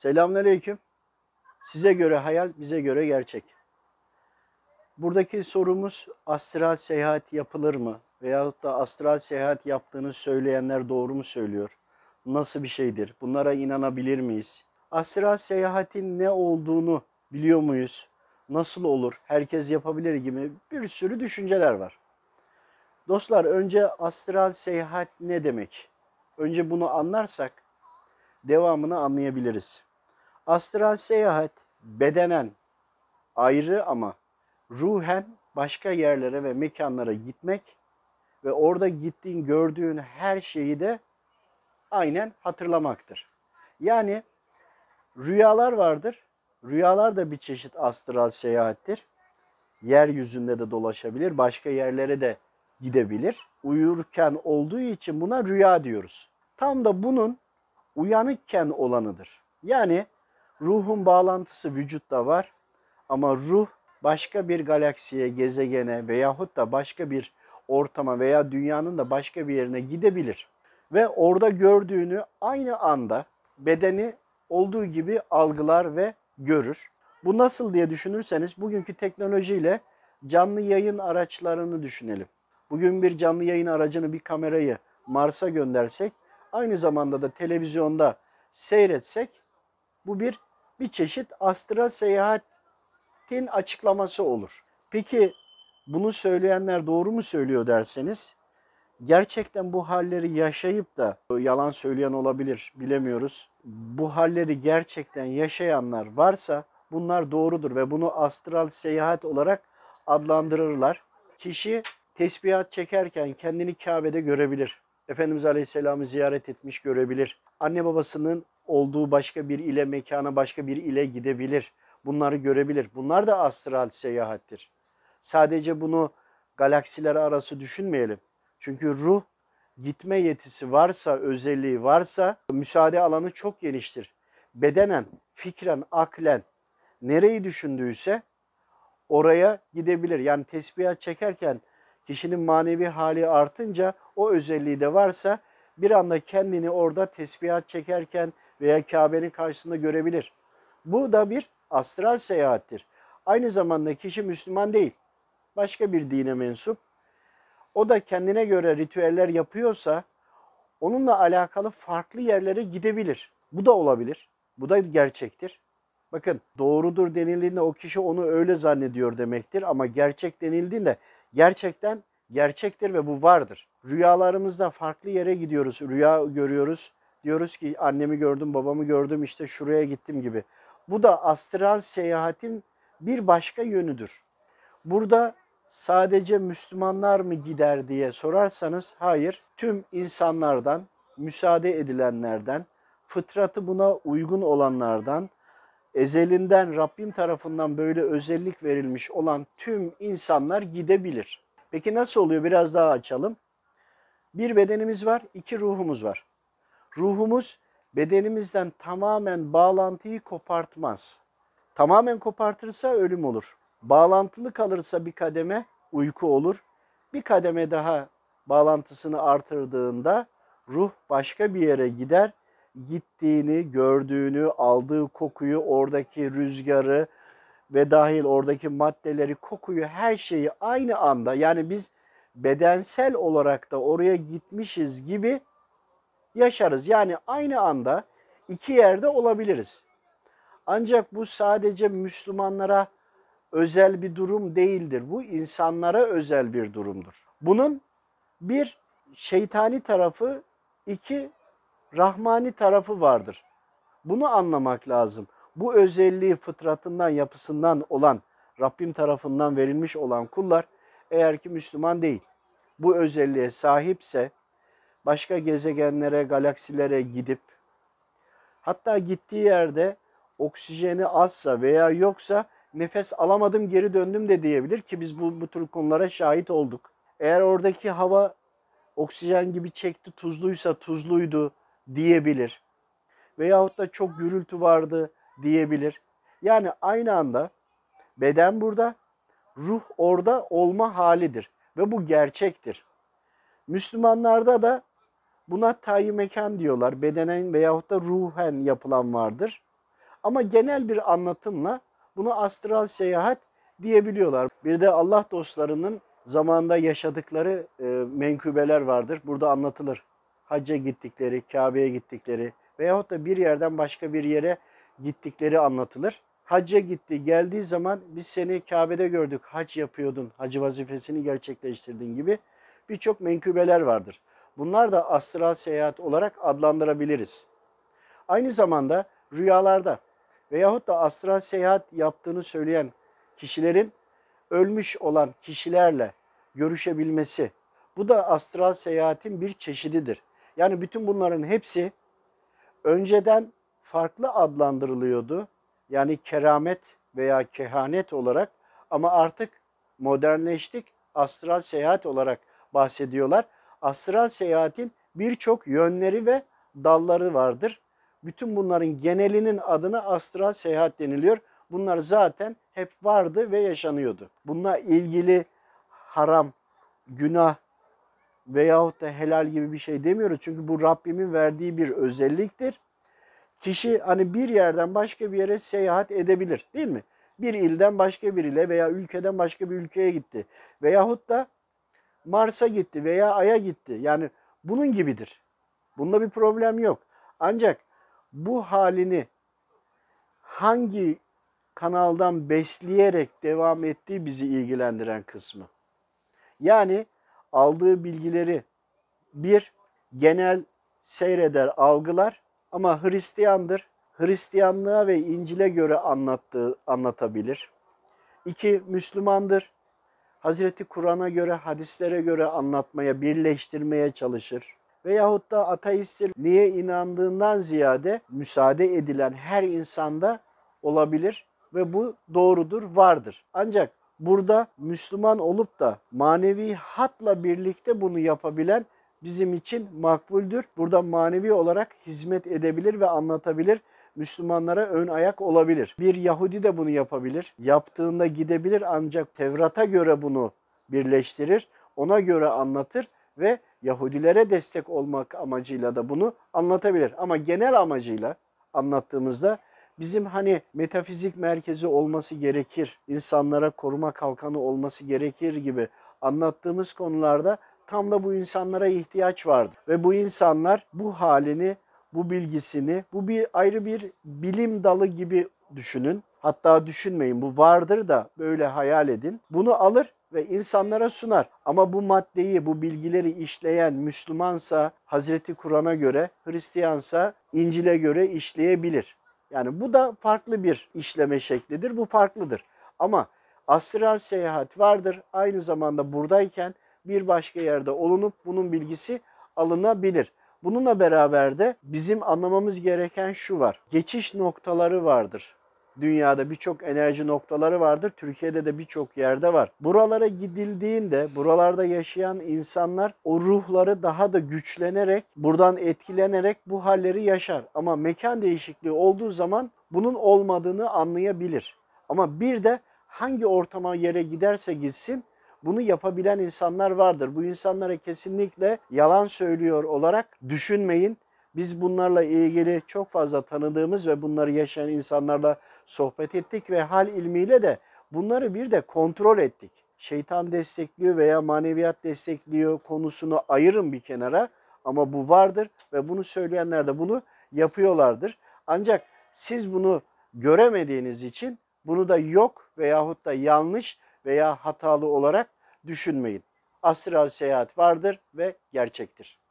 Selamünaleyküm. Size göre hayal, bize göre gerçek. Buradaki sorumuz astral seyahat yapılır mı? Veyahut da astral seyahat yaptığını söyleyenler doğru mu söylüyor? Nasıl bir şeydir? Bunlara inanabilir miyiz? Astral seyahatin ne olduğunu biliyor muyuz? Nasıl olur? Herkes yapabilir gibi bir sürü düşünceler var. Dostlar önce astral seyahat ne demek? Önce bunu anlarsak devamını anlayabiliriz. Astral seyahat bedenen ayrı ama ruhen başka yerlere ve mekanlara gitmek ve orada gittiğin gördüğün her şeyi de aynen hatırlamaktır. Yani rüyalar vardır. Rüyalar da bir çeşit astral seyahattir. Yeryüzünde de dolaşabilir, başka yerlere de gidebilir. Uyurken olduğu için buna rüya diyoruz. Tam da bunun uyanıkken olanıdır. Yani ruhun bağlantısı vücutta var ama ruh başka bir galaksiye, gezegene veyahut da başka bir ortama veya dünyanın da başka bir yerine gidebilir. Ve orada gördüğünü aynı anda bedeni olduğu gibi algılar ve görür. Bu nasıl diye düşünürseniz bugünkü teknolojiyle canlı yayın araçlarını düşünelim. Bugün bir canlı yayın aracını bir kamerayı Mars'a göndersek aynı zamanda da televizyonda seyretsek bu bir bir çeşit astral seyahatin açıklaması olur. Peki bunu söyleyenler doğru mu söylüyor derseniz gerçekten bu halleri yaşayıp da yalan söyleyen olabilir bilemiyoruz. Bu halleri gerçekten yaşayanlar varsa bunlar doğrudur ve bunu astral seyahat olarak adlandırırlar. Kişi tesbihat çekerken kendini Kabe'de görebilir. Efendimiz Aleyhisselam'ı ziyaret etmiş görebilir. Anne babasının olduğu başka bir ile mekana başka bir ile gidebilir. Bunları görebilir. Bunlar da astral seyahattir. Sadece bunu galaksiler arası düşünmeyelim. Çünkü ruh gitme yetisi varsa, özelliği varsa müsaade alanı çok geniştir. Bedenen, fikren, aklen nereyi düşündüyse oraya gidebilir. Yani tesbihat çekerken kişinin manevi hali artınca o özelliği de varsa bir anda kendini orada tesbihat çekerken veya Kabe'nin karşısında görebilir. Bu da bir astral seyahattir. Aynı zamanda kişi Müslüman değil. Başka bir dine mensup. O da kendine göre ritüeller yapıyorsa onunla alakalı farklı yerlere gidebilir. Bu da olabilir. Bu da gerçektir. Bakın doğrudur denildiğinde o kişi onu öyle zannediyor demektir ama gerçek denildiğinde gerçekten gerçektir ve bu vardır. Rüyalarımızda farklı yere gidiyoruz, rüya görüyoruz. Diyoruz ki annemi gördüm, babamı gördüm, işte şuraya gittim gibi. Bu da astral seyahatin bir başka yönüdür. Burada sadece Müslümanlar mı gider diye sorarsanız hayır. Tüm insanlardan, müsaade edilenlerden, fıtratı buna uygun olanlardan, ezelinden Rabbim tarafından böyle özellik verilmiş olan tüm insanlar gidebilir. Peki nasıl oluyor? Biraz daha açalım. Bir bedenimiz var, iki ruhumuz var. Ruhumuz bedenimizden tamamen bağlantıyı kopartmaz. Tamamen kopartırsa ölüm olur. Bağlantılı kalırsa bir kademe uyku olur. Bir kademe daha bağlantısını artırdığında ruh başka bir yere gider. Gittiğini, gördüğünü, aldığı kokuyu, oradaki rüzgarı ve dahil oradaki maddeleri, kokuyu, her şeyi aynı anda yani biz bedensel olarak da oraya gitmişiz gibi yaşarız. Yani aynı anda iki yerde olabiliriz. Ancak bu sadece Müslümanlara özel bir durum değildir. Bu insanlara özel bir durumdur. Bunun bir şeytani tarafı, iki rahmani tarafı vardır. Bunu anlamak lazım. Bu özelliği fıtratından, yapısından olan, Rabbim tarafından verilmiş olan kullar eğer ki Müslüman değil, bu özelliğe sahipse başka gezegenlere, galaksilere gidip hatta gittiği yerde oksijeni azsa veya yoksa nefes alamadım geri döndüm de diyebilir ki biz bu, bu tür konulara şahit olduk. Eğer oradaki hava oksijen gibi çekti tuzluysa tuzluydu diyebilir. Veyahut da çok gürültü vardı diyebilir. Yani aynı anda beden burada, ruh orada olma halidir ve bu gerçektir. Müslümanlarda da buna tayyi mekan diyorlar. Bedenen veyahut da ruhen yapılan vardır. Ama genel bir anlatımla bunu astral seyahat diyebiliyorlar. Bir de Allah dostlarının zamanında yaşadıkları e, menkıbeler vardır. Burada anlatılır. Hacca gittikleri, Kabe'ye gittikleri veyahut da bir yerden başka bir yere gittikleri anlatılır. Hacca gitti, geldiği zaman biz seni Kabe'de gördük, hac yapıyordun, hacı vazifesini gerçekleştirdin gibi birçok menkıbeler vardır. Bunlar da astral seyahat olarak adlandırabiliriz. Aynı zamanda rüyalarda veyahut da astral seyahat yaptığını söyleyen kişilerin ölmüş olan kişilerle görüşebilmesi. Bu da astral seyahatin bir çeşididir. Yani bütün bunların hepsi önceden farklı adlandırılıyordu. Yani keramet veya kehanet olarak ama artık modernleştik astral seyahat olarak bahsediyorlar. Astral seyahatin birçok yönleri ve dalları vardır. Bütün bunların genelinin adına astral seyahat deniliyor. Bunlar zaten hep vardı ve yaşanıyordu. Bununla ilgili haram, günah veyahut da helal gibi bir şey demiyoruz. Çünkü bu Rabbimin verdiği bir özelliktir. Kişi hani bir yerden başka bir yere seyahat edebilir değil mi? Bir ilden başka bir ile veya ülkeden başka bir ülkeye gitti. Veyahut da Mars'a gitti veya Ay'a gitti. Yani bunun gibidir. Bunda bir problem yok. Ancak bu halini hangi kanaldan besleyerek devam ettiği bizi ilgilendiren kısmı. Yani aldığı bilgileri bir genel seyreder, algılar ama Hristiyandır. Hristiyanlığa ve İncil'e göre anlattığı anlatabilir. İki Müslümandır. Hazreti Kur'an'a göre, hadislere göre anlatmaya, birleştirmeye çalışır. Veyahut da ateisttir. Niye inandığından ziyade müsaade edilen her insanda olabilir ve bu doğrudur, vardır. Ancak burada Müslüman olup da manevi hatla birlikte bunu yapabilen bizim için makbuldür. Burada manevi olarak hizmet edebilir ve anlatabilir. Müslümanlara ön ayak olabilir. Bir Yahudi de bunu yapabilir. Yaptığında gidebilir ancak Tevrat'a göre bunu birleştirir. Ona göre anlatır ve Yahudilere destek olmak amacıyla da bunu anlatabilir. Ama genel amacıyla anlattığımızda bizim hani metafizik merkezi olması gerekir, insanlara koruma kalkanı olması gerekir gibi anlattığımız konularda tam da bu insanlara ihtiyaç vardır. Ve bu insanlar bu halini, bu bilgisini, bu bir ayrı bir bilim dalı gibi düşünün. Hatta düşünmeyin bu vardır da böyle hayal edin. Bunu alır ve insanlara sunar. Ama bu maddeyi, bu bilgileri işleyen Müslümansa Hazreti Kur'an'a göre, Hristiyansa İncil'e göre işleyebilir. Yani bu da farklı bir işleme şeklidir. Bu farklıdır. Ama astral seyahat vardır. Aynı zamanda buradayken bir başka yerde olunup bunun bilgisi alınabilir. Bununla beraber de bizim anlamamız gereken şu var. Geçiş noktaları vardır. Dünyada birçok enerji noktaları vardır. Türkiye'de de birçok yerde var. Buralara gidildiğinde buralarda yaşayan insanlar o ruhları daha da güçlenerek, buradan etkilenerek bu halleri yaşar. Ama mekan değişikliği olduğu zaman bunun olmadığını anlayabilir. Ama bir de hangi ortama yere giderse gitsin bunu yapabilen insanlar vardır. Bu insanlara kesinlikle yalan söylüyor olarak düşünmeyin. Biz bunlarla ilgili çok fazla tanıdığımız ve bunları yaşayan insanlarla sohbet ettik ve hal ilmiyle de bunları bir de kontrol ettik. Şeytan destekliyor veya maneviyat destekliyor konusunu ayırın bir kenara ama bu vardır ve bunu söyleyenler de bunu yapıyorlardır. Ancak siz bunu göremediğiniz için bunu da yok veyahut da yanlış veya hatalı olarak düşünmeyin. Astral seyahat vardır ve gerçektir.